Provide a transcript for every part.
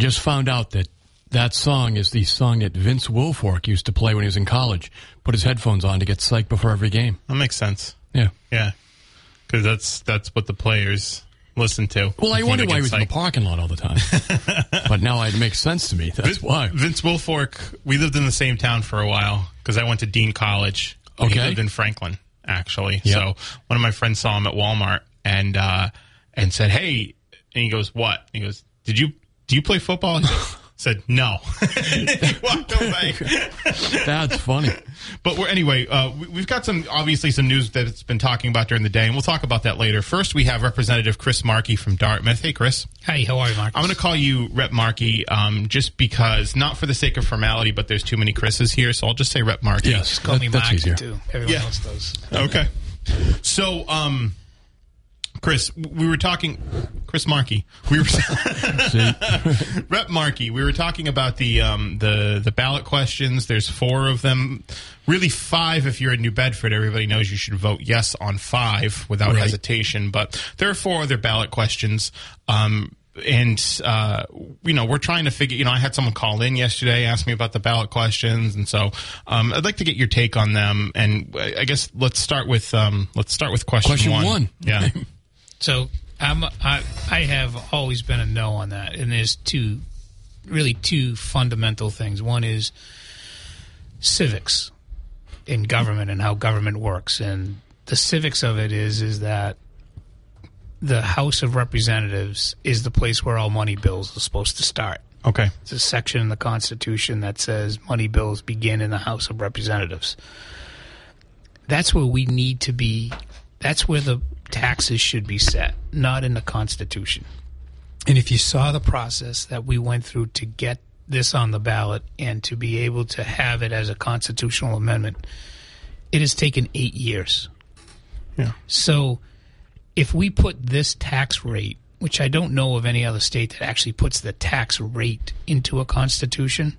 Just found out that that song is the song that Vince Wilfork used to play when he was in college. Put his headphones on to get psyched before every game. That makes sense. Yeah. Yeah, because that's that's what the players listen to. Well, I If you wonder why he was in the parking lot all the time. but now it makes sense to me. That's Vin- why. Vince Wilfork. We lived in the same town for a while because I went to Dean College. and He Okay. lived in Franklin, actually. Yep. So one of my friends saw him at Walmart and uh, and said, "Hey," and he goes, "What?" He goes, "Did you do you play football?" He said- said no. walked away. That's funny. But we're, anyway, uh, we, we've got some obviously some news that it's been talking about during the day, and we'll talk about that later. First, we have Representative Chris Markey from Dartmouth. Hey, Chris. Hey, how are you, Mark? I'm going to call you Rep Markey um, just because, not for the sake of formality, but there's too many Chris's here, so I'll just say Rep Markey. Yes. Call me that- that's Mark easier. too. Everyone Yeah. else does. Okay. So, um, Chris, we were talking. Chris Markey. We were Rep Markey. We were talking about the um, the the ballot questions. There's four of them, really five. If you're in New Bedford, everybody knows you should vote yes on five without Right. hesitation. But there are four other ballot questions. Um, and uh, you know we're trying to figure. You know, I had someone call in yesterday, ask me about the ballot questions, and so um, I'd like to get your take on them. And I guess let's start with um, let's start with question, Question one. Yeah, So I'm, I, I have always been a no on that, and there's two, really two fundamental things. One is civics in government and how government works, and the civics of it is is that the House of Representatives is the place where all money bills are supposed to start. okay, It's a section in the Constitution that says money bills begin in the House of Representatives. That's where we need to be. That's where the taxes should be set, not in the Constitution. And if you saw the process that we went through to get this on the ballot and to be able to have it as a constitutional amendment, it has taken eight years. yeah, So if we put this tax rate, which I don't know of any other state that actually puts the tax rate into a constitution,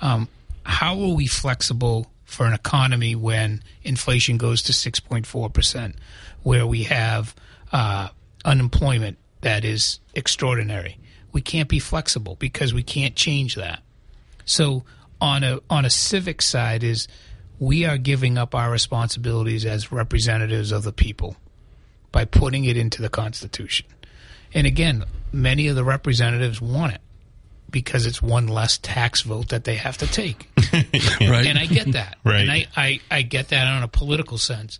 um, how are we flexible for an economy when inflation goes to 6.4%, where we have uh, unemployment that is extraordinary? We can't be flexible because we can't change that. So on a on a civic side is we are giving up our responsibilities as representatives of the people by putting it into the Constitution. And again, many of the representatives want it because it's one less tax vote that they have to take. right? and I get that. Right. And I, I, I get that on a political sense.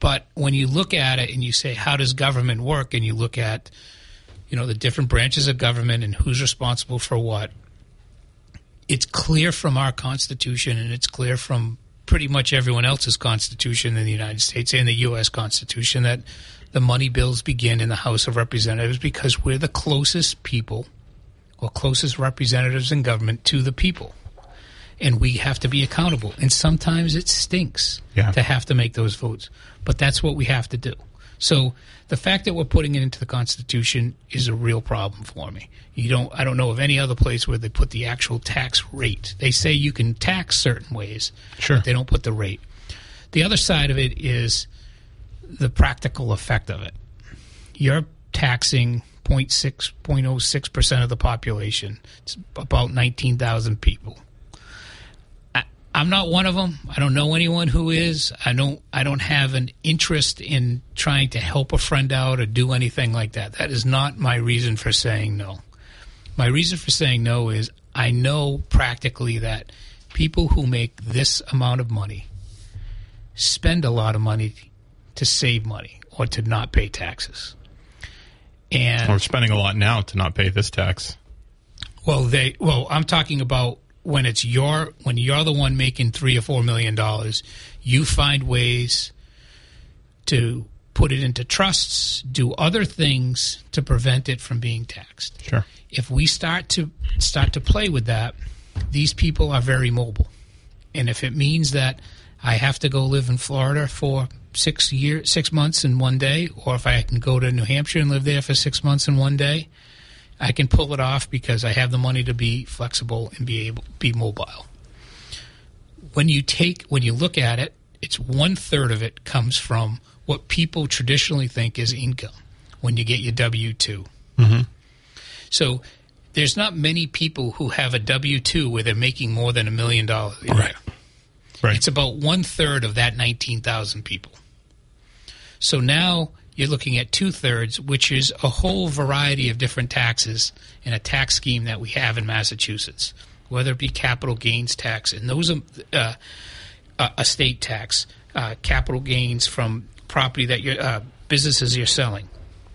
But when you look at it and you say, how does government work? And you look at, you know, the different branches of government and who's responsible for what, it's clear from our Constitution and it's clear from pretty much everyone else's Constitution in the United States and the U.S. Constitution that the money bills begin in the House of Representatives because we're the closest people or closest representatives in government to the people. And we have to be accountable. And sometimes it stinks Yeah. to have to make those votes. But that's what we have to do. So the fact that we're putting it into the Constitution is a real problem for me. You don't I don't know of any other place where they put the actual tax rate. They say you can tax certain ways, Sure. but they don't put the rate. The other side of it is the practical effect of it. You're taxing 0.6, 0.06% of the population. It's about 19,000 people. I, I'm not one of them. I don't know anyone who is. I don't. I don't have an interest in trying to help a friend out or do anything like that. That is not my reason for saying no. My reason for saying no is I know practically that people who make this amount of money spend a lot of money to save money or to not pay taxes. And We're spending a lot now to not pay this tax. well, they well, I'm talking about when it's your when you're the one making three or four million dollars, you find ways to put it into trusts, do other things to prevent it from being taxed. Sure. If we start to start to play with that, these people are very mobile, and if it means that I have to go live in Florida for six year six months in one day, or if I can go to New Hampshire and live there for six months in one day, I can pull it off because I have the money to be flexible and be able be mobile. When you take when you look at it, it's one third of it comes from what people traditionally think is income when you get your W 2 mm-hmm. So there's not many people who have a W two where they're making more than a million dollars. Right. Right. It's about one third of that 19,000 people. So now you're looking at two thirds, which is a whole variety of different taxes in a tax scheme that we have in Massachusetts, whether it be capital gains tax, and those are uh, uh, estate tax, uh, capital gains from property that your uh, businesses you're selling.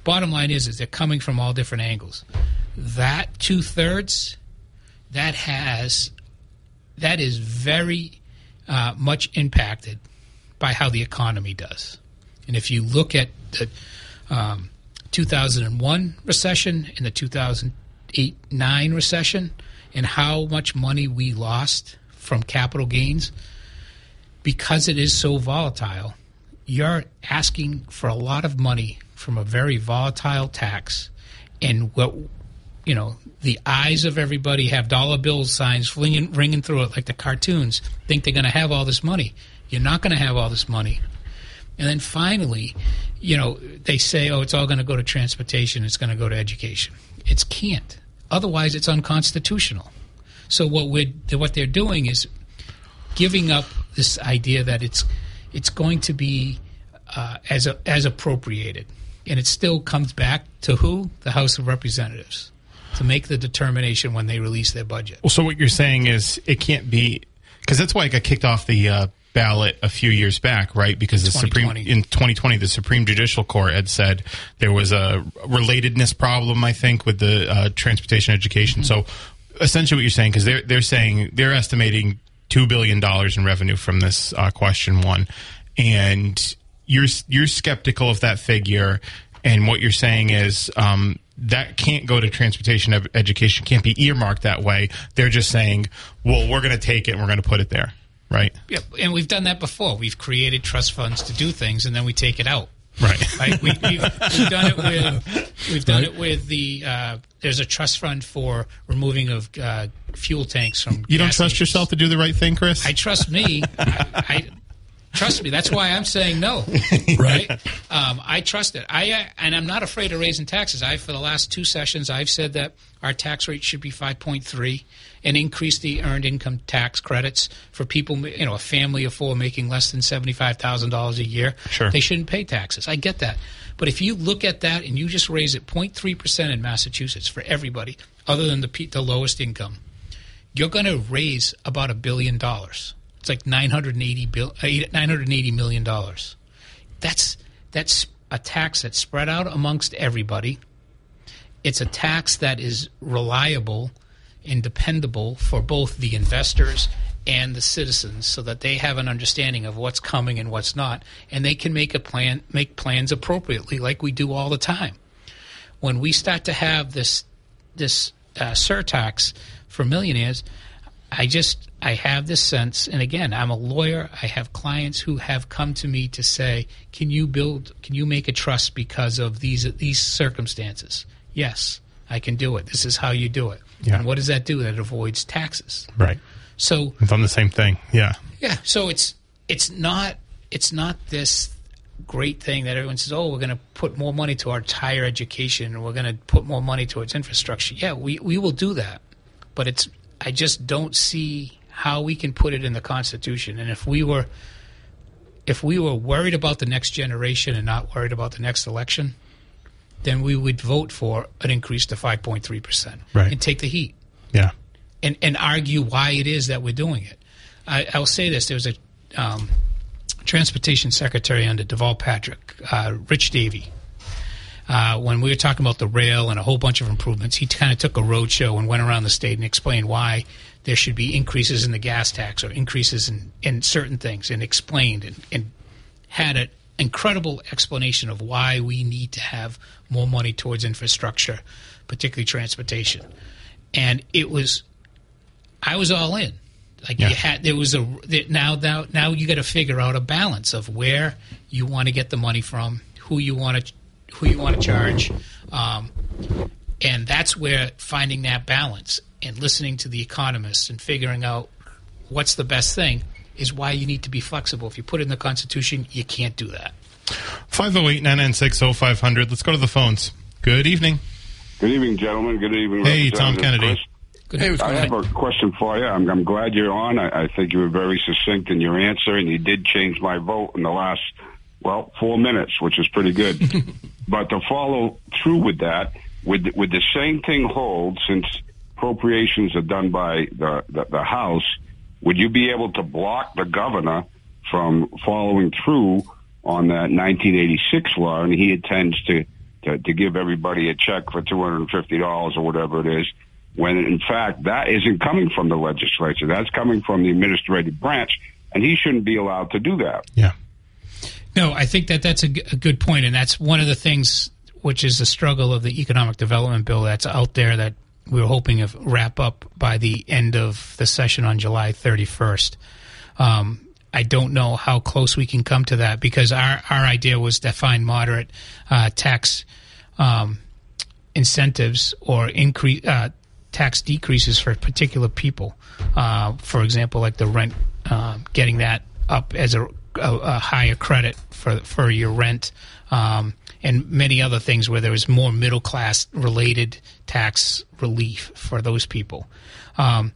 Bottom line is, is they're coming from all different angles. That two thirds, that has, that is very uh, much impacted by how the economy does. And if you look at the um, 2001 recession and the 2008 9 recession and how much money we lost from capital gains, because it is so volatile, you're asking for a lot of money from a very volatile tax. And what you know, the eyes of everybody have dollar bill signs flinging, ringing through it like the cartoons, think they're going to have all this money. You're not going to have all this money. And then finally, you know, they say, oh, it's all going to go to transportation, it's going to go to education. It can't. Otherwise, it's unconstitutional. So what we what they're doing is giving up this idea that it's it's going to be uh, as a, as appropriated, and it still comes back to who the House of Representatives to make the determination when they release their budget. Well, so what you're saying is it can't be because that's why it got kicked off the uh, ballot a few years back, right? Because the Supreme in 2020, the Supreme Judicial Court had said there was a relatedness problem, I think, with the uh, transportation education. So essentially, what you're saying because they're they're saying they're estimating two billion dollars in revenue from this uh, question one, and you're you're skeptical of that figure. And what you're saying is um, that can't go to transportation ed- education, can't be earmarked that way. They're just saying, well, we're going to take it and we're going to put it there, right? Yeah, and we've done that before. We've created trust funds to do things, and then we take it out. Right. Right? We, we've, we've done it with we've done it with the uh, there's a trust fund for removing of uh, fuel tanks from. You don't trust stations. yourself to do the right thing, Chris? I trust me. I, I trust me. That's why I'm saying no. Right? Um, I trust it. I uh, and I'm not afraid of raising taxes. I for the last two sessions I've said that our tax rate should be 5.3 and increase the earned income tax credits for people. You know, a family of four making less than seventy five thousand dollars a year. Sure. They shouldn't pay taxes. I get that. But if you look at that and you just raise it 0.3 percent in Massachusetts for everybody, other than the the lowest income, you're going to raise about a billion dollars. It's like 980 bill, uh, 980 million dollars. That's that's a tax that's spread out amongst everybody. It's a tax that is reliable and dependable for both the investors and the citizens so that they have an understanding of what's coming and what's not and they can make a plan make plans appropriately like we do all the time when we start to have this this uh, surtax for millionaires, I just I have this sense, and again, I'm a lawyer. I have clients who have come to me to say, "Can you build? Can you make a trust because of these these circumstances?" Yes, I can do it. This is how you do it. Yeah. And what does that do? That avoids taxes. right. So I've done the same thing. Yeah. yeah, so it's it's not it's not this great thing that everyone says, "Oh, we're going to put more money towards higher education, and we're going to put more money towards infrastructure." Yeah, we we will do that, but it's I just don't see how we can put it in the Constitution. And if we were if we were worried about the next generation and not worried about the next election, then we would vote for an increase to five point three percent Right. and take the heat Yeah. and, and argue why it is that we're doing it. I, I'll say this: there was a um, transportation secretary under Deval Patrick, uh, Rich Davey. Uh, when we were talking about the rail and a whole bunch of improvements, he kind of took a roadshow and went around the state and explained why there should be increases in the gas tax or increases in, in certain things and explained and, and had an incredible explanation of why we need to have more money towards infrastructure, particularly transportation. And it was, I was all in. Like Yeah. you had, there was a now now now you got to figure out a balance of where you want to get the money from, who you want to who you want to charge, um, and that's where finding that balance and listening to the economists and figuring out what's the best thing is why you need to be flexible. If you put it in the Constitution, you can't do that. 508 996 0500. Let's go to the phones. Good evening. Good evening, gentlemen. Good evening, Hey, Tom Kennedy. Good Hey, what's I going have a question for you. I'm, I'm glad you're on. I, I think you were very succinct in your answer, and you did change my vote in the last, well, four minutes, which is pretty good. but to follow through with that, would would the same thing hold since appropriations are done by the, the the House? Would you be able to block the governor from following through on that 1986 law, and he intends to to, to give everybody a check for two hundred and fifty dollars or whatever it is, when in fact that isn't coming from the legislature. That's coming from the administrative branch, and he shouldn't be allowed to do that. Yeah. No, I think that that's a, g- a good point, and that's one of the things which is the struggle of the economic development bill that's out there that we are hoping to wrap up by the end of the session on July 31st. Um, I don't know how close we can come to that because our, our idea was to find moderate uh, tax um, incentives or increase uh, tax decreases for particular people. Uh, for example, like the rent, uh, getting that up as a, a, a higher credit for for your rent, um, and many other things where there was more middle class related tax relief for those people. Um,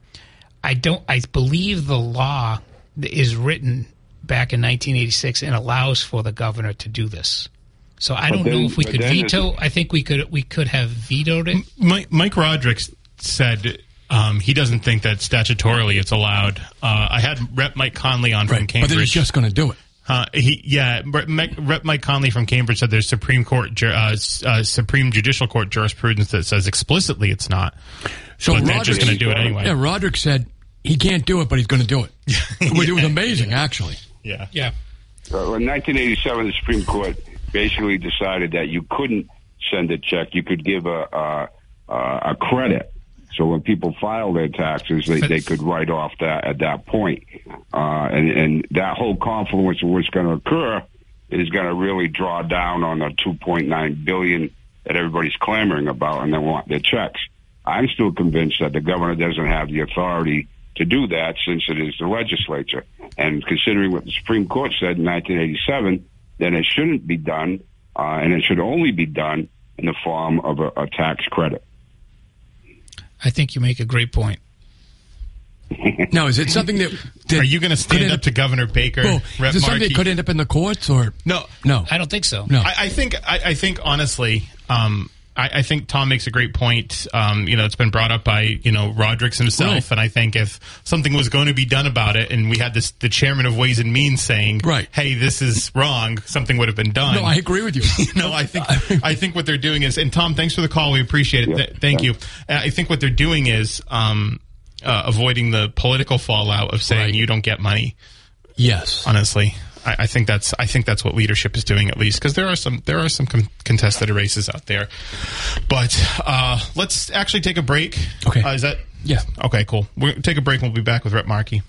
I don't. I believe the law is written back in 1986 and allows for the governor to do this. So I don't know if we could veto. I think we could. We could have vetoed it. Mike, Mike Rodrigues said um, he doesn't think that statutorily it's allowed. Uh, I had Rep. Mike Connolly on from Cambridge. But then he's just going to do it. Uh, he, yeah, Rep. Mike, Connolly from Cambridge said there's Supreme Court, uh, uh, Supreme Judicial Court jurisprudence that says explicitly it's not. So but they're just going to do it anyway. Yeah, Rodrigues said he can't do it, but he's going to do it. Which it was amazing, actually. Yeah. Yeah. Uh, in 1987, the Supreme Court basically decided that you couldn't send a check; you could give a a, a credit. So when people file their taxes, they, they could write off that at that point. Uh, and, and that whole confluence of what's going to occur is going to really draw down on the 2.9 billion that everybody's clamoring about, and they want their checks. I'm still convinced that the governor doesn't have the authority to do that since it is the legislature. And considering what the Supreme Court said in 1987, then it shouldn't be done, uh, and it should only be done in the form of a, a tax credit. I think you make a great point. Now, is it something that. that Are you going to stand end up to Governor Baker? Well, Rep. is it something Markey? that could end up in the courts, or. No, No. I don't think so. No. I, I think I, I think honestly, um, I, I think Tom makes a great point. Um, you know, it's been brought up by you know Rodrigues himself, Right. and I think if something was going to be done about it, and we had this the chairman of Ways and Means saying, Right. hey, this is wrong," something would have been done. No, I agree with you. no, I think I think what they're doing is, and Tom, thanks for the call. We appreciate it. Yeah. Th- thank you. Uh, I think what they're doing is um, uh, avoiding the political fallout of saying Right. you don't get money. Yes. Honestly, I, I think that's I think that's what leadership is doing at least because there are some there are some com- contested races out there. But uh, let's actually take a break. Okay. uh, is that Yeah. Okay, cool. Gonna take a break. and We'll be back with Rep Markey.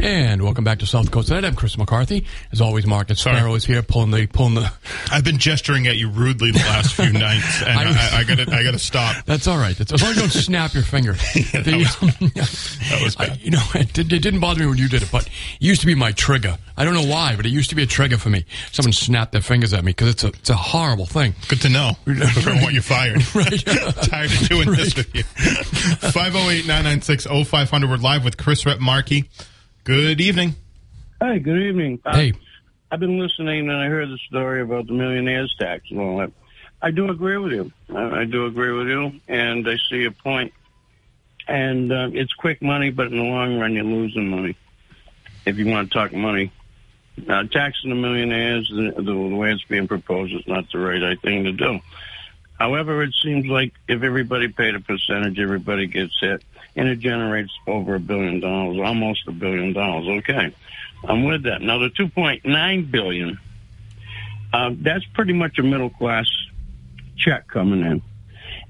And welcome back to South Coast Tonight. I'm Chris McCarthy. As always, Marcus Sorry. Sparrow is here pulling the pulling the. I've been gesturing at you rudely the last few nights, and I- I, I, gotta I gotta stop. That's all right. That's, as long as you don't snap your finger. that The- That was I, bad. you know, it, did, it didn't bother me when you did it, but it used to be my trigger. I don't know why, but it used to be a trigger for me. Someone snapped their fingers at me because it's a it's a horrible thing. Good to know. I don't want you fired. Right. Tired of doing this with you. 508 996 0500. We're live with Chris Rep Markey. Good evening. Hi, good evening. Hey, I've been listening and I heard the story about the millionaires tax and all that. I do agree with you. I, I do agree with you, and I see a point. and uh, it's quick money, but in the long run, you're losing money. If you want to talk money, uh, taxing the millionaires the, the, the way it's being proposed is not the right thing to do. However, it seems like if everybody paid a percentage, everybody gets hit, and it generates over a billion dollars, almost a billion dollars. Okay, I'm with that. Now the 2.9 billion, uh, that's pretty much a middle class check coming in,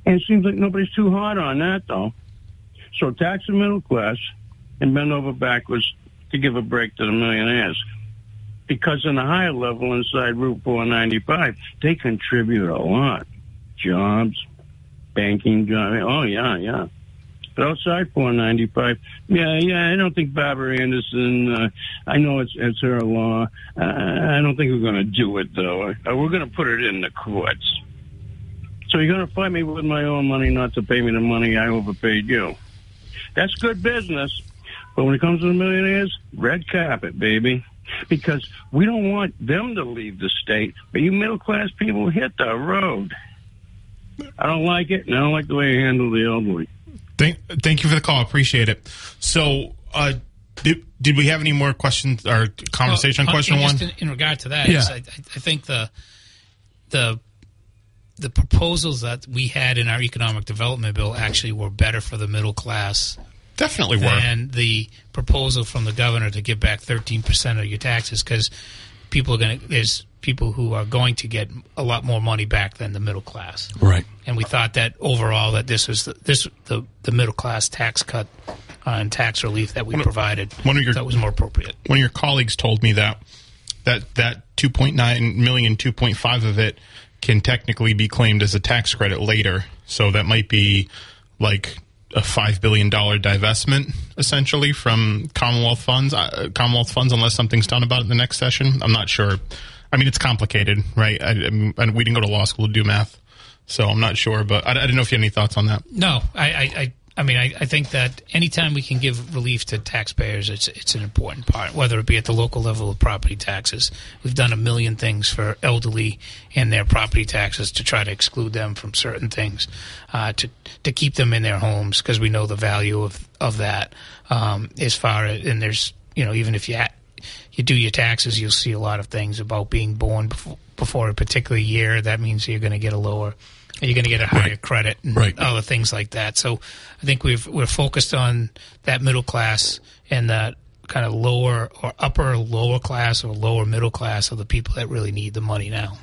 and it seems like nobody's too hard on that though. So tax the middle class and bend over backwards to give a break to the millionaires. Because in the higher level inside Route 495, they contribute a lot. Jobs, banking jobs. Oh, yeah, yeah. But outside 495, yeah, yeah, I don't think Barbara Anderson, uh, I know it's, it's her law. Uh, I don't think we're going to do it, though. Uh, we're going to put it in the courts. So you're going to fight me with my own money not to pay me the money I overpaid you. That's good business. But when it comes to the millionaires, red carpet, baby. Because we don't want them to leave the state, but you middle class people hit the road. I don't like it, and I don't like the way you handle the elderly. Thank, thank you for the call. Appreciate it. So, uh, did, did we have any more questions or conversation Well, on question one? In, in regard to that, Yeah. I, I think the the the proposals that we had in our economic development bill actually were better for the middle class Definitely were. And the proposal from the governor to give back 13% of your taxes because people are going to there's people who are going to get a lot more money back than the middle class. Right. and we thought that overall that this was the, this the the middle class tax cut uh, and tax relief that we provided. one of your- that was more appropriate. One of your colleagues told me that that that 2.9 million 2.5 of it can technically be claimed as a tax credit later. So that might be like a 5 billion dollar divestment essentially from commonwealth funds uh, commonwealth funds unless something's done about it in the next session. I'm not sure i mean it's complicated right I, I mean, we didn't go to law school to do math so i'm not sure but i, I didn't know if you had any thoughts on that No, I, I, I, I mean, I, I think that anytime we can give relief to taxpayers, it's it's an important part. Whether it be at the local level of property taxes, we've done a million things for elderly and their property taxes to try to exclude them from certain things, uh, to to keep them in their homes because we know the value of of that. Um, as far as and there's you know even if you ha- you do your taxes, you'll see a lot of things about being born before, before a particular year. That means you're going to get a lower, you're going to get a higher credit and Right. other things like that. So I think we've we're focused on that middle class and that kind of lower or upper lower class or lower middle class of the people that really need the money now.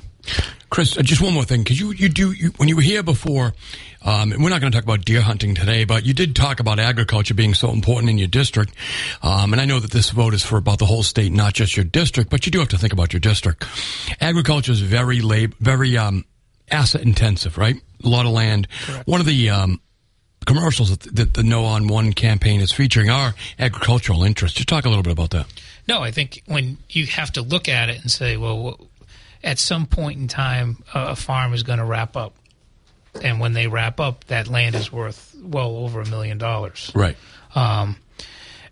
Chris, uh, just one more thing, because you, you do you, when you were here before, um, and we're not going to talk about deer hunting today, but you did talk about agriculture being so important in your district, um, and I know that this vote is for about the whole state, not just your district, but you do have to think about your district. Agriculture is very lab, very um, asset intensive, right? A lot of land. One of the um, commercials that, that the No on One campaign is featuring are agricultural interests. Just talk a little bit about that. No, I think when you have to look at it and say, well, at some point in time, a, a farm is going to wrap up, and when they wrap up, that land is worth well over a million dollars. Right. Um,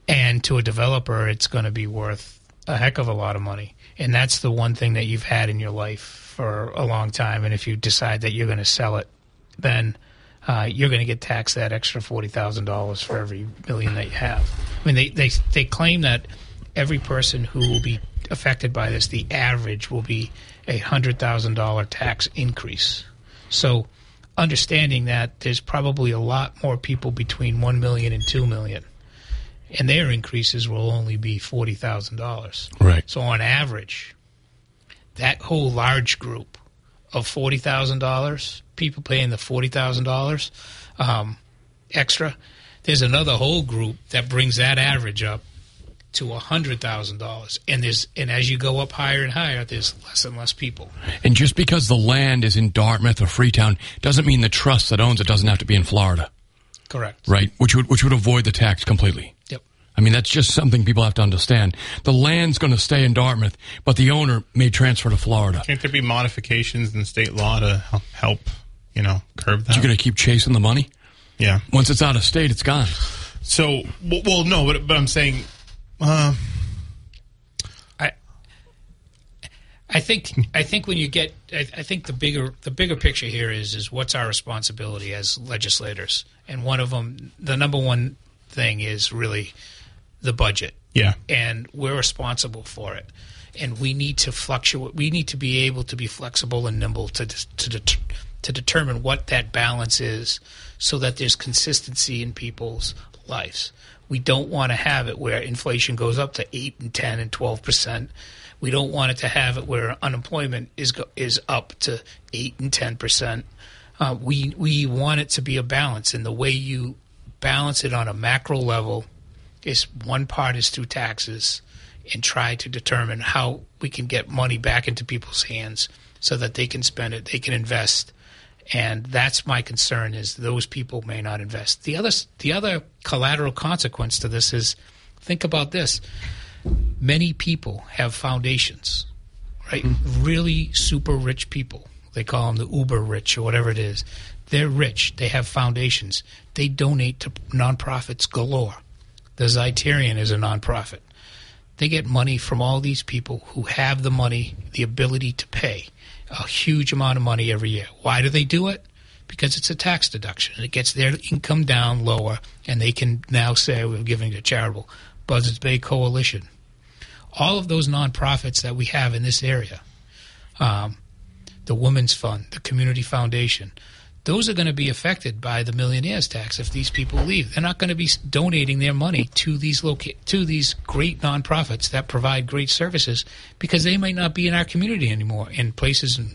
and to a developer, it's going to be worth a heck of a lot of money. And that's the one thing that you've had in your life for a long time. And if you decide that you're going to sell it, then uh, you're going to get taxed that extra forty thousand dollars for every million that you have. I mean, they, they they claim that every person who will be affected by this, the average will be a hundred thousand dollar tax increase. So, understanding that there's probably a lot more people between one million and two million, and their increases will only be forty thousand dollars. Right. So, on average, that whole large group of forty thousand dollars, people paying the forty thousand dollars um, extra, there's another whole group that brings that average up to a hundred thousand dollars, and there's and as you go up higher and higher, there's less and less people. And just because the land is in Dartmouth or Freetown doesn't mean the trust that owns it doesn't have to be in Florida, Correct. right? Which would which would avoid the tax completely. Yep. I mean, that's just something people have to understand. The land's going to stay in Dartmouth, but the owner may transfer to Florida. Can't there be modifications in state law to help, you know, curb that? You're going to keep chasing the money. yeah. Once it's out of state, it's gone. So, well, well no, but, but I'm saying, uh, I I think I think when you get I, I, think the bigger the bigger picture here is is what's our responsibility as legislators, and one of them the number one thing is really the budget. Yeah, and we're responsible for it, and we need to fluctuate. We need to be able to be flexible and nimble to to to, to determine what that balance is, so that there's consistency in people's lives. We don't want to have it where inflation goes up to eight and ten and twelve percent we don't want it to have it where unemployment is is up to eight and ten percent. Uh, we we want it to be a balance, and the way you balance it on a macro level is one part is through taxes, and try to determine how we can get money back into people's hands so that they can spend it, they can invest, and that's my concern is those people may not invest. The other the other collateral consequence to this is think about this many people have foundations, right? Mm-hmm. Really super rich people. They call them the uber rich or whatever it is. They're rich. They have foundations. They donate to nonprofits galore. The Zeiterion is a nonprofit. They get money from all these people who have the money, the ability to pay a huge amount of money every year. Why do they do it? Because it's a tax deduction. It gets their income down lower, and they can now say we're giving to charitable. Buzzards Bay Coalition, all of those nonprofits that we have in this area, um, the Women's Fund, the Community Foundation, those are going to be affected by the millionaires tax if these people leave. They're not going to be donating their money to these loca- to these great nonprofits that provide great services because they might not be in our community anymore. In places in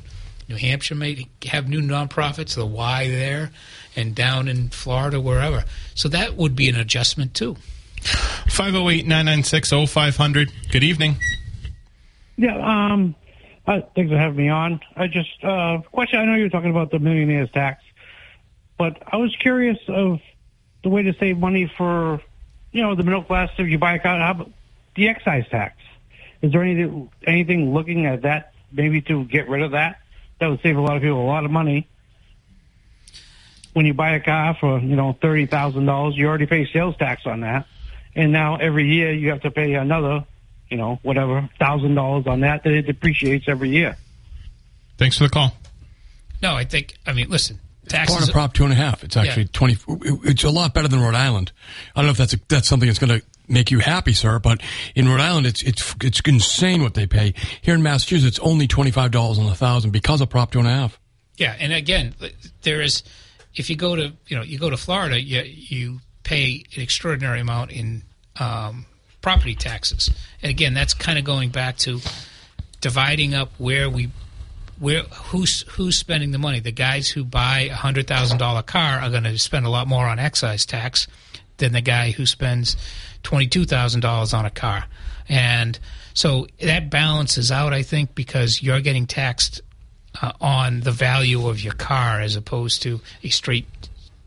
New Hampshire may have new nonprofits, the Y there, and down in Florida, wherever. So that would be an adjustment too. 508 996 0500. Good evening. Yeah, um, uh, thanks for having me on. I just, uh, question, I know you're talking about the millionaire's tax, but I was curious of the way to save money for, you know, the middle class if you buy a car, how about the excise tax? Is there anything, anything looking at that maybe to get rid of that? That would save a lot of people a lot of money. When you buy a car for, you know, $30,000, you already pay sales tax on that and now every year you have to pay another, you know, whatever thousand dollars on that. That it depreciates every year. Thanks for the call. No, I think. I mean, listen. Taxes, part of Prop two and a half. It's actually yeah. twenty. It's a lot better than Rhode Island. I don't know if that's a, that's something that's going to make you happy, sir. But in Rhode Island, it's it's it's insane what they pay. Here in Massachusetts, only twenty five dollars on a thousand because of Prop two and a half. Yeah, and again, there is if you go to you know you go to Florida, you you pay an extraordinary amount in um, property taxes. And again, that's kind of going back to dividing up where we where who's who's spending the money. The guys who buy a hundred thousand dollar car are going to spend a lot more on excise tax than the guy who spends twenty two thousand dollars on a car, and so that balances out. I think because you're getting taxed uh, on the value of your car as opposed to a straight,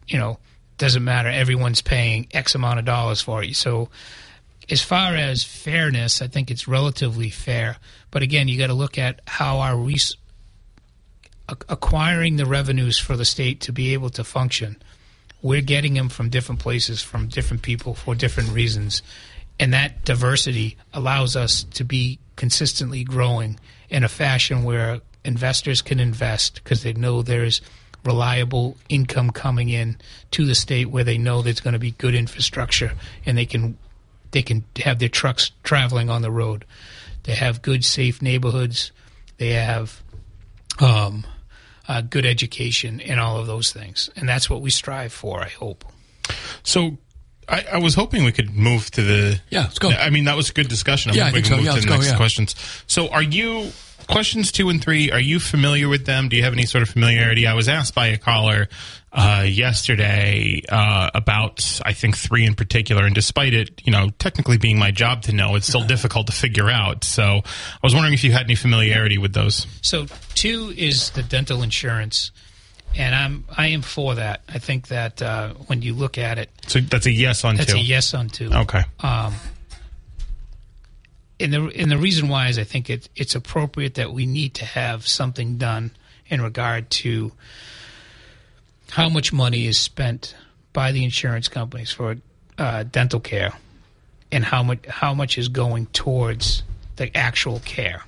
you know, doesn't matter. Everyone's paying X amount of dollars for it. So, as far as fairness, I think it's relatively fair. But again, you got to look at how our res- acquiring the revenues for the state to be able to function. We're getting them from different places, from different people for different reasons. And that diversity allows us to be consistently growing in a fashion where investors can invest because they know there's reliable income coming in to the state where they know there's going to be good infrastructure and they can they can have their trucks traveling on the road. They have good, safe neighborhoods. They have um, uh, good education and all of those things, and that's what we strive for. I hope. So, I, I, was hoping we could move to the. Yeah, let's go. I mean, that was a good discussion. I'm yeah, I think so. Yeah, let's go, next yeah. questions. So, are you questions two and three, are you familiar with them? Do you have any sort of familiarity? I was asked by a caller uh, yesterday uh, about, I think, three in particular, and despite it, you know, technically being my job to know, it's still difficult to figure out. So I was wondering if you had any familiarity with those. So two is the dental insurance. And I'm I am for that. I think that uh, when you look at it, so that's a yes on that's two. That's a yes on two. Okay. Um, and the and the reason why is I think it, it's appropriate that we need to have something done in regard to how much money is spent by the insurance companies for uh, dental care, and how much how much is going towards the actual care.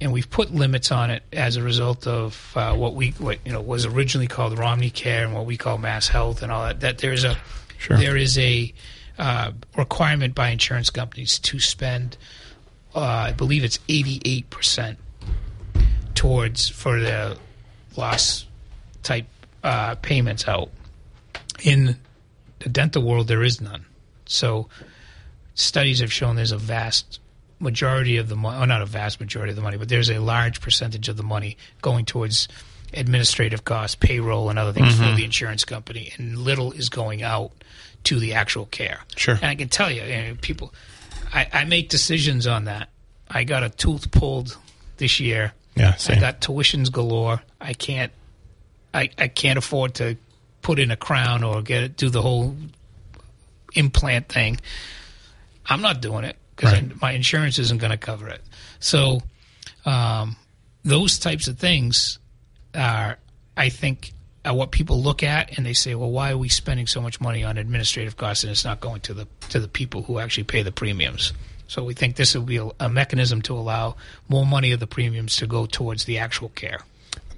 and we've put limits on it as a result of uh, what we what you know was originally called Romney Care and what we call Mass Health and all that. That there's a Sure. there is a uh, requirement by insurance companies to spend, uh, I believe it's 88 percent towards for the loss type uh, payments out. In the dental world, there is none. So studies have shown there's a vast majority of the money, well, not a vast majority of the money, but there's a large percentage of the money going towards administrative costs, payroll, and other things for the insurance company, and little is going out to the actual care. Sure. And I can tell you, you know, people, I, I make decisions on that. I got a tooth pulled this year. Yeah, I same. got tuitions galore. I can't, I, I can't afford to put in a crown or get it, do the whole implant thing. I'm not doing it because Right. my insurance isn't going to cover it. So, um, those types of things are, I think, are what people look at and they say, "Well, why are we spending so much money on administrative costs and it's not going to the to the people who actually pay the premiums?" So we think this will be a, a mechanism to allow more money of the premiums to go towards the actual care.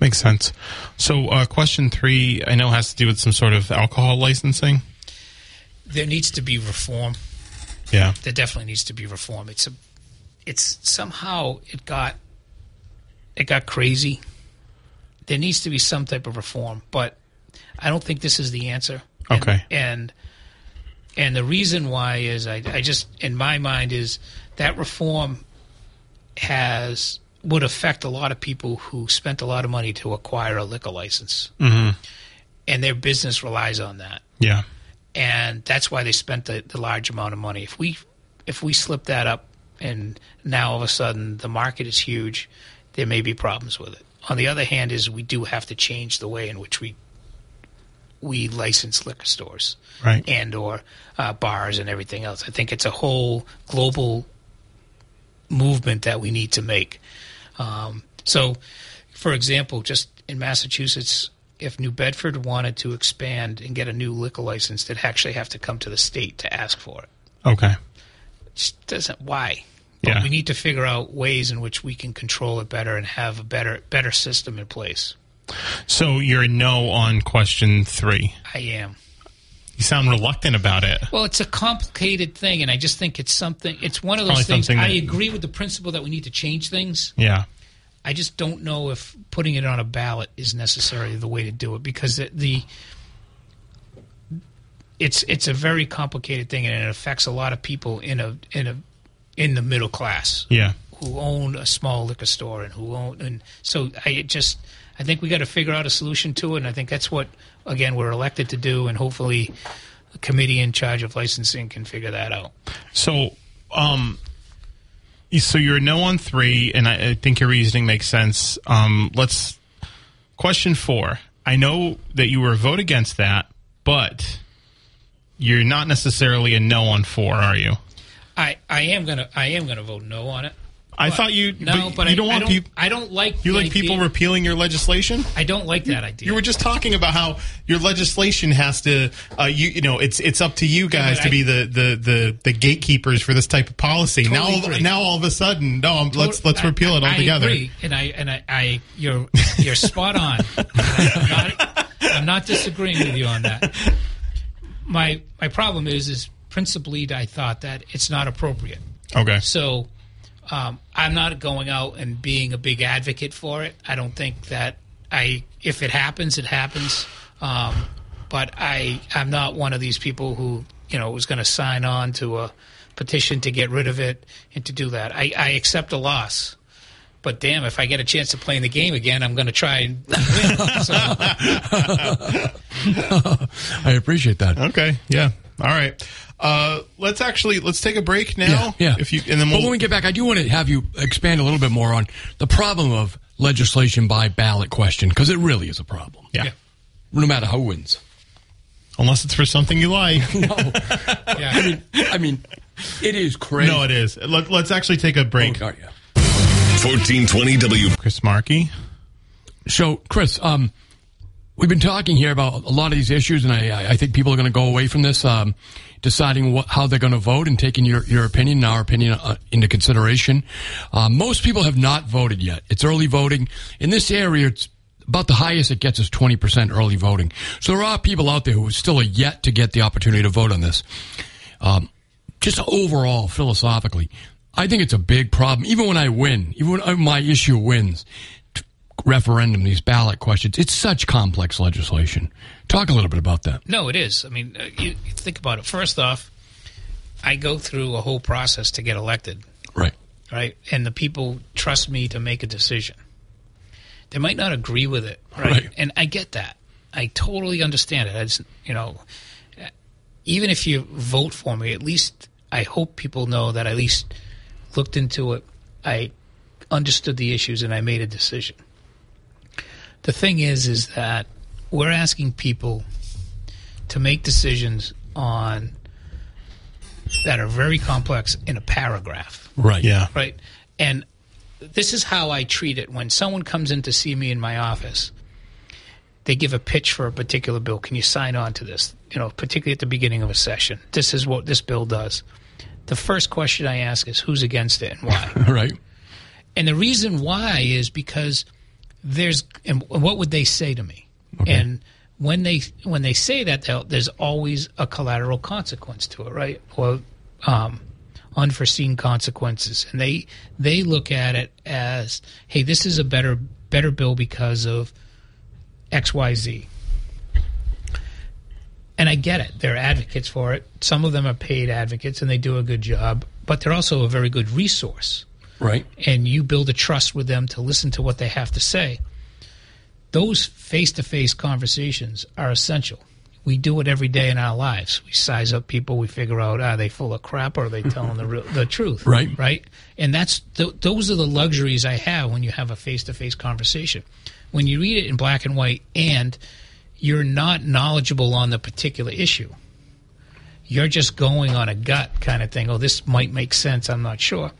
Makes sense. So, uh, question three, I know has to do with some sort of alcohol licensing. There needs to be reform. Yeah. there definitely needs to be reform. It's a, it's somehow it got, it got crazy. There needs to be some type of reform, but I don't think this is the answer. And- Okay. And and the reason why is I, I just in my mind is that reform has would affect a lot of people who spent a lot of money to acquire a liquor license, mm-hmm. and their business relies on that Yeah. and that's why they spent the, the large amount of money. If we if we slip that up, and now all of a sudden the market is huge, there may be problems with it. On the other hand, is we do have to change the way in which we we license liquor stores, Right. and or uh, bars and everything else. I think it's a whole global movement that we need to make. Um, so, for example, just in Massachusetts, if New Bedford wanted to expand and get a new liquor license, they'd actually have to come to the state to ask for it. Okay. It just doesn't why. But Yeah. we need to figure out ways in which we can control it better and have a better better system in place. So you're a no on question three. I am. You sound reluctant about it. Well, it's a complicated thing, and I just think it's something. It's one of those Probably things. I agree with the principle that we need to change things. Yeah. I just don't know if putting it on a ballot is necessarily the way to do it because the, the it's it's a very complicated thing and it affects a lot of people in a in a in the middle class Yeah. who own a small liquor store and who own and so I just I think we got to figure out a solution to it and I think that's what again we're elected to do and hopefully a committee in charge of licensing can figure that out. So, um, so you're a no on three, and I, I think your reasoning makes sense. Um, let's question four. I know that you were a vote against that, but you're not necessarily a no on four, are you? I, I am gonna I am gonna vote no on it. I thought you. No, but, you I, don't want people. I don't like You like people repealing your legislation? I don't like that idea. You were just talking about how your legislation has to, uh, you you know, it's it's up to you guys but to I- be the, the, the, the gatekeepers for this type of policy. Totally now agree. now all of a sudden, no, let's let's I- repeal it I, altogether. I agree, and I and I, I you're you're spot on. I'm not, I'm not disagreeing with you on that. My my problem is is principally I thought that it's not appropriate. Okay. So um, I'm not going out and being a big advocate for it. I don't think that I if it happens, it happens. Um, but I I'm not one of these people who you know was going to sign on to a petition to get rid of it and to do that. I, I accept a loss. But damn, if I get a chance to play in the game again, I'm going to try and win. So, I appreciate that. Okay. Yeah. All right. Uh, let's actually let's take a break now. Yeah, yeah. If you and then but we'll. when we get back, I do want to have you expand a little bit more on the problem of legislation by ballot question because it really is a problem. yeah. Yeah. No matter who wins. Unless it's for something you like. No. Yeah. I mean, I mean, it is crazy. no, it is. Let, let's actually take a break. Oh, yeah. 1420 W. Chris Markey. So, Chris, um, we've been talking here about a lot of these issues, and I, I think people are going to go away from this um, deciding what, how they're going to vote and taking your, your opinion and our opinion uh, into consideration. Uh, most people have not voted yet. It's early voting. In this area, it's about the highest it gets is 20% early voting. So there are people out there who still are yet to get the opportunity to vote on this. Um, just overall, philosophically, I think it's a big problem. Even when I win, even when my issue wins, referendum, these ballot questions. It's such complex legislation. Talk a little bit about that. No, it is. I mean, uh, you, you think about it. First off, I go through a whole process to get elected. Right. Right. And the people trust me to make a decision. They might not agree with it. Right. Right. And I get that. I totally understand it. I just, you know, even if you vote for me, at least I hope people know that I at least looked into it. I understood the issues and I made a decision. The thing is, is that we're asking people to make decisions on that are very complex in a paragraph, Right. Yeah. right? And this is how I treat it when someone comes in to see me in my office. They give a pitch for a particular bill. Can you sign on to this? You know, particularly at the beginning of a session. This is what this bill does. The first question I ask is who's against it and why? Right. And the reason why is because there's and what would they say to me? And when they when they say that, there's always a collateral consequence to it, right? Well, um, unforeseen consequences, and they they look at it as, hey, this is a better better bill because of X Y Z. And I get it; they're advocates for it. Some of them are paid advocates, and they do a good job. But they're also a very good resource Right. and you build a trust with them to listen to what they have to say. Those face to face conversations are essential. We do it every day in our lives. We size up people. We figure out are they full of crap or are they telling the real, the truth? Right. Right. And that's th- those are the luxuries I have when you have a face to face conversation. When you read it in black and white and you're not knowledgeable on the particular issue, you're just going on a gut kind of thing. Oh, this might make sense. I'm not sure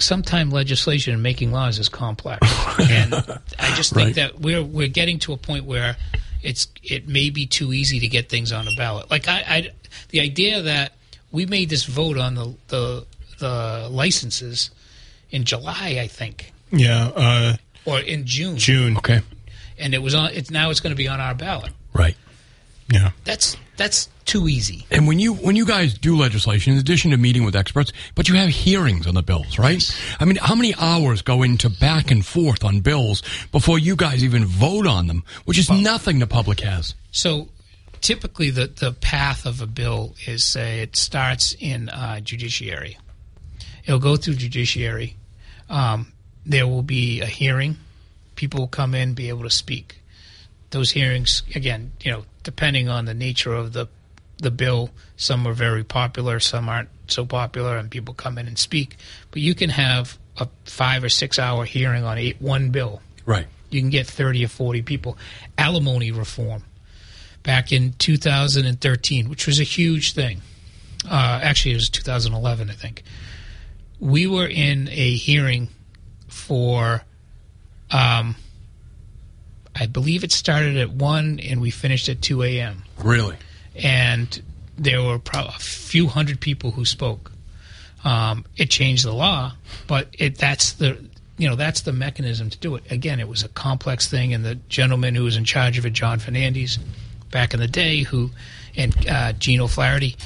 sometimes legislation and making laws is complex, and I just think Right. that we're we're getting to a point where it's it may be too easy to get things on the ballot. Like I, I the idea that we made this vote on the the, the licenses in July, I think, Yeah. Uh, or in June, June. Okay. and it was on. It's now it's going to be on our ballot. Right. Yeah. That's that's too easy. And when you when you guys do legislation, in addition to meeting with experts, but you have hearings on the bills, right? I mean, how many hours go into back and forth on bills before you guys even vote on them, which is nothing the public has. So typically, the, the path of a bill is say it starts in uh, judiciary. It'll go through judiciary. Um, there will be a hearing. People will come in, be able to speak. Those hearings, again, you know, depending on the nature of the the bill, some are very popular, some aren't so popular, and people come in and speak. But you can have a five or six hour hearing on eight, one bill Right. you can get 30 or 40 people. Alimony reform back in 2013, which was a huge thing. Uh, actually, it was 2011, I think. We were in a hearing for, um, I believe it started at 1 and we finished at 2 a.m. Really. And there were a few hundred people who spoke. Um, it changed the law, but it that's the you know that's the mechanism to do it. Again, it was a complex thing, and the gentleman who was in charge of it, John Fernandes, back in the day, who and uh, Gene O'Flaherty,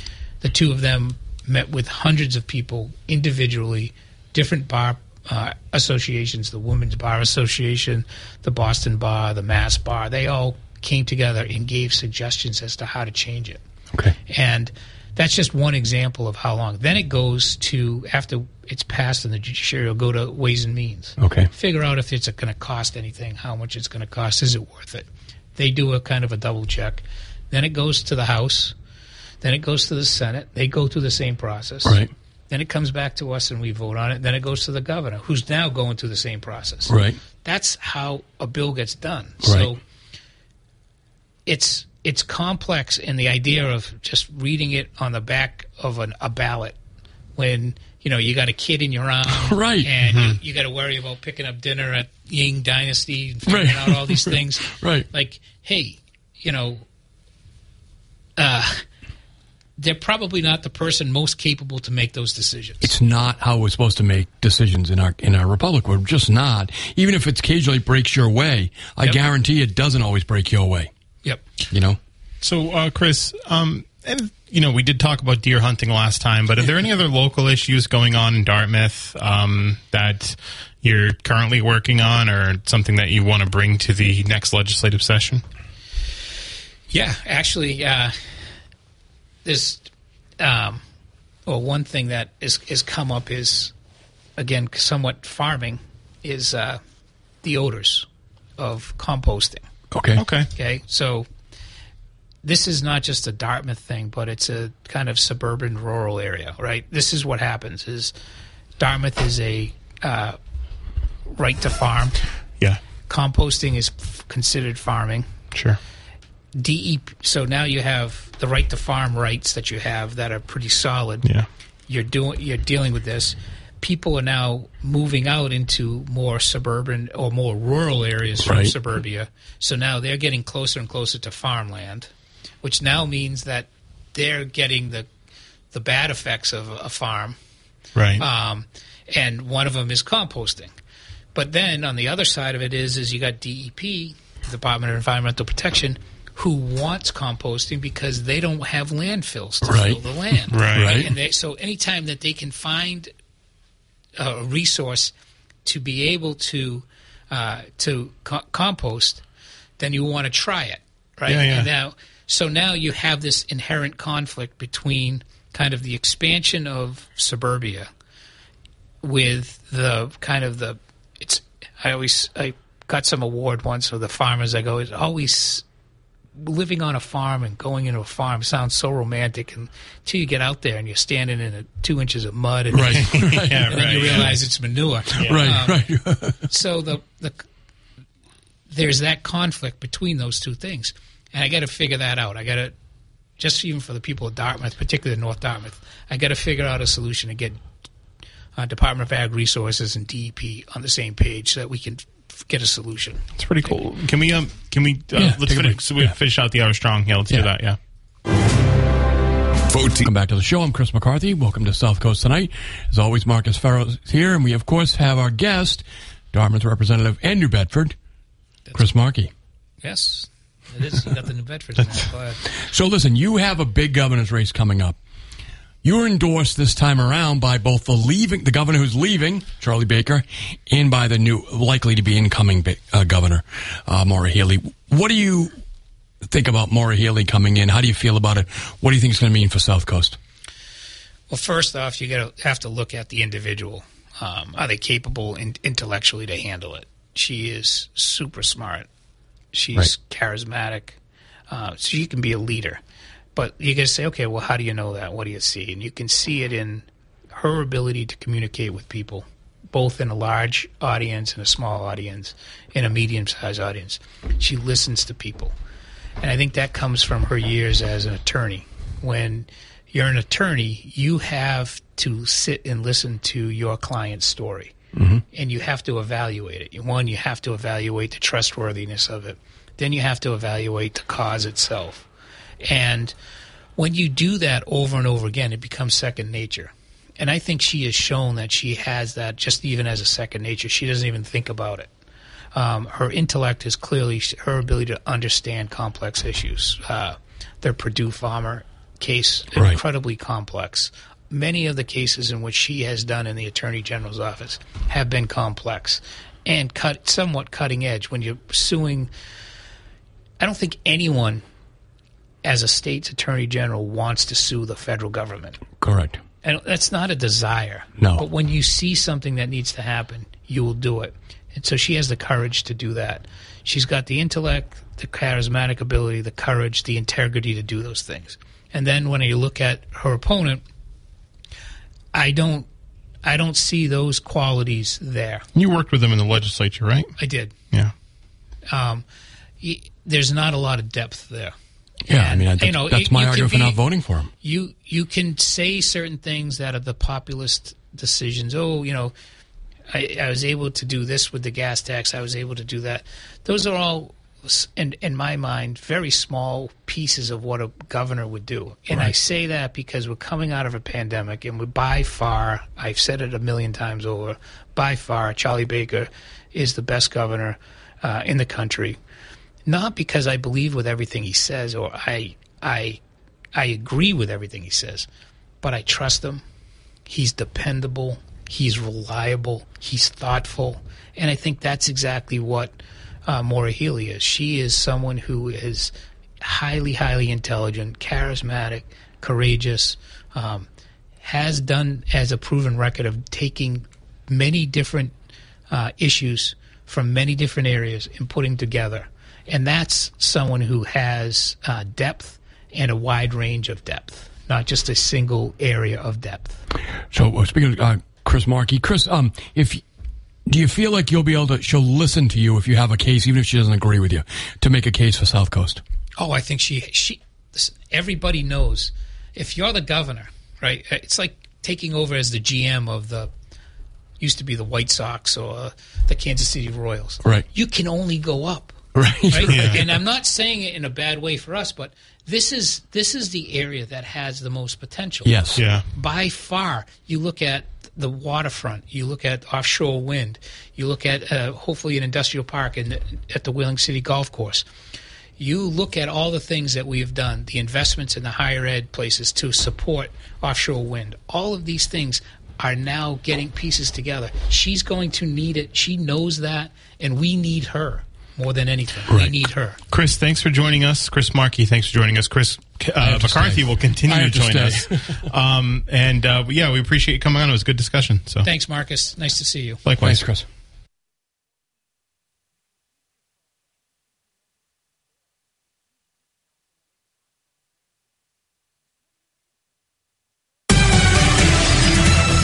the two of them met with hundreds of people individually, different bar uh, associations, the Women's Bar Association, the Boston Bar, the Mass Bar. They all came together and gave suggestions as to how to change it. Okay. And that's just one example of how long. Then it goes to after it's passed in the judiciary, it'll go to Ways and Means. Okay. Figure out if it's going to cost anything, how much it's going to cost, is it worth it? They do a kind of a double check. Then it goes to the House. Then it goes to the Senate. They go through the same process. Right. Then it comes back to us and we vote on it. Then it goes to the governor, who's now going through the same process. Right. That's how a bill gets done. Right. So it's it's complex, and the idea of just reading it on the back of an, a ballot when you know you got a kid in your arm, Right. And you, you got to worry about picking up dinner at Ying Dynasty and figuring Right. out all these things. Right. Like, hey, you know, uh, they're probably not the person most capable to make those decisions. It's not how we're supposed to make decisions in our in our republic. We're just not. Even if it occasionally breaks your way, I Yep. guarantee it doesn't always break your way. Yep. You know. So, uh, Chris, um, and you know, we did talk about deer hunting last time, but are there any other local issues going on in Dartmouth um, that you're currently working on, or something that you want to bring to the next legislative session? Yeah, actually, uh, there's um, well, one thing that is has come up is again somewhat farming is uh, the odors of composting. Okay. Okay. Okay, so this is not just a Dartmouth thing, but it's a kind of suburban rural area, right? This is what happens: is Dartmouth is a uh, right to farm. Yeah. Composting is f- considered farming. Sure. DEP. So now you have the right to farm rights that you have that are pretty solid. Yeah. You're doing. You're dealing with this. People are now moving out into more suburban or more rural areas from Right. suburbia. So now they're getting closer and closer to farmland, which now means that they're getting the the bad effects of a farm Right. um, and one of them is composting. But then on the other side of it is is you got DEP, Department of Environmental Protection, who wants composting because they don't have landfills to Right. fill the land. Right. Right. And they, so anytime that they can find a resource to be able to uh, to co- compost, then you want to try it, right? Yeah, yeah. And now, so now you have this inherent conflict between kind of the expansion of suburbia with the kind of the it's. I always I got some award once for the farmers. I go, it's always living on a farm and going into a farm sounds so romantic and until you get out there and you're standing in a, two inches of mud and, Right. yeah. and then you Right. realize it's manure. Right. Um, right. so the the there's that conflict between those two things, and I got to figure that out. I got to just even for the people of Dartmouth, particularly North Dartmouth, I got to figure out a solution to get uh, Department of Ag Resources and DEP on the same page so that we can get a solution. It's pretty cool. Can we um can we uh, Yeah, let's finish so we Yeah. finish out the hour strong. Yeah, let's do that. Yeah. Vote Welcome back to the show. I'm Chris McCarthy. Welcome to South Coast tonight. As always, Marcus Farrow is here, and we of course have our guest, Dartmouth Representative and New Bedford, Chris Markey. Yes, it is. You got the New Bedford. in there. Go ahead. So listen, you have a big governor's race coming up. You were endorsed this time around by both the leaving, the governor who's leaving, Charlie Baker, and by the new, likely to be incoming uh, governor, uh, Maura Healey. What do you think about Maura Healey coming in? How do you feel about it? What do you think it's going to mean for South Coast? Well, first off, you got to have to look at the individual. Um, are they capable in, intellectually to handle it? She is super smart. She's Right. charismatic. Uh, so you can be a leader. But you can say, okay, well, how do you know that? What do you see? And you can see it in her ability to communicate with people, both in a large audience and a small audience, in a medium sized audience. She listens to people. And I think that comes from her years as an attorney. When you're an attorney, you have to sit and listen to your client's story. Mm-hmm. And you have to evaluate it. One, you have to evaluate the trustworthiness of it. Then you have to evaluate the cause itself. And when you do that over and over again, it becomes second nature. And I think she has shown that she has that just even as a second nature. She doesn't even think about it. Um, her intellect is clearly her ability to understand complex issues. Uh, the Purdue Pharma case, Right. incredibly complex. Many of the cases in which she has done in the Attorney General's office have been complex and cut somewhat cutting edge. When you're suing, I don't think anyone, as a state's Attorney General, wants to sue the federal government. Correct. And that's not a desire. No. But when you see something that needs to happen, you will do it. And so she has the courage to do that. She's got the intellect, the charismatic ability, the courage, the integrity to do those things. And then when you look at her opponent, I don't I don't see those qualities there. You worked with them in the legislature, right? I did. Yeah. Um, there's not a lot of depth there. Yeah, I mean, I, you that's, know, that's you- my you argument for not voting for him. you you can say certain things that are the populist decisions. Oh, you know, I, I was able to do this with the gas tax. I was able to do that. Those are all, in in my mind, very small pieces of what a governor would do. And I say that because we're coming out of a pandemic, and we're by far, I've said it a million times over, by far, Charlie Baker is the best governor uh, in the country. Not because I believe with everything he says, or I I I agree with everything he says, but I trust him. He's dependable. He's reliable. He's thoughtful, and I think that's exactly what uh, Maura Healey is. She is someone who is highly, highly intelligent, charismatic, courageous. Um, has done as a proven record of taking many different uh, issues from many different areas and putting together. And that's someone who has uh, depth and a wide range of depth, not just a single area of depth. So uh, speaking of uh, Chris Markey, Chris, um, if do you feel like you'll be able to? She'll listen to you if you have a case, even if she doesn't agree with you, to make a case for South Coast. Oh, I think she she. Everybody knows if you're the governor, right? It's like taking over as the GM of the used to be the White Sox or the Kansas City Royals. Right. You can only go up. Right. right? And I'm not saying it in a bad way for us, but this is this is the area that has the most potential. Yes. Yeah. By far, you look at the waterfront, you look at offshore wind, you look at uh, hopefully an industrial park in, at the Whaling City Golf Course. You look at all the things that we have done, the investments in the higher ed places to support offshore wind. All of these things are now getting pieces together. She's going to need it. She knows that, and we need her more than anything. We Right. need her. Chris, thanks for joining us. Chris Markey, thanks for joining us. Chris uh, McCarthy will continue to to join us. um, and uh, yeah, we appreciate you coming on. It was a good discussion. So Thanks, Marcus. Nice to see you. likewise, Thanks, Chris.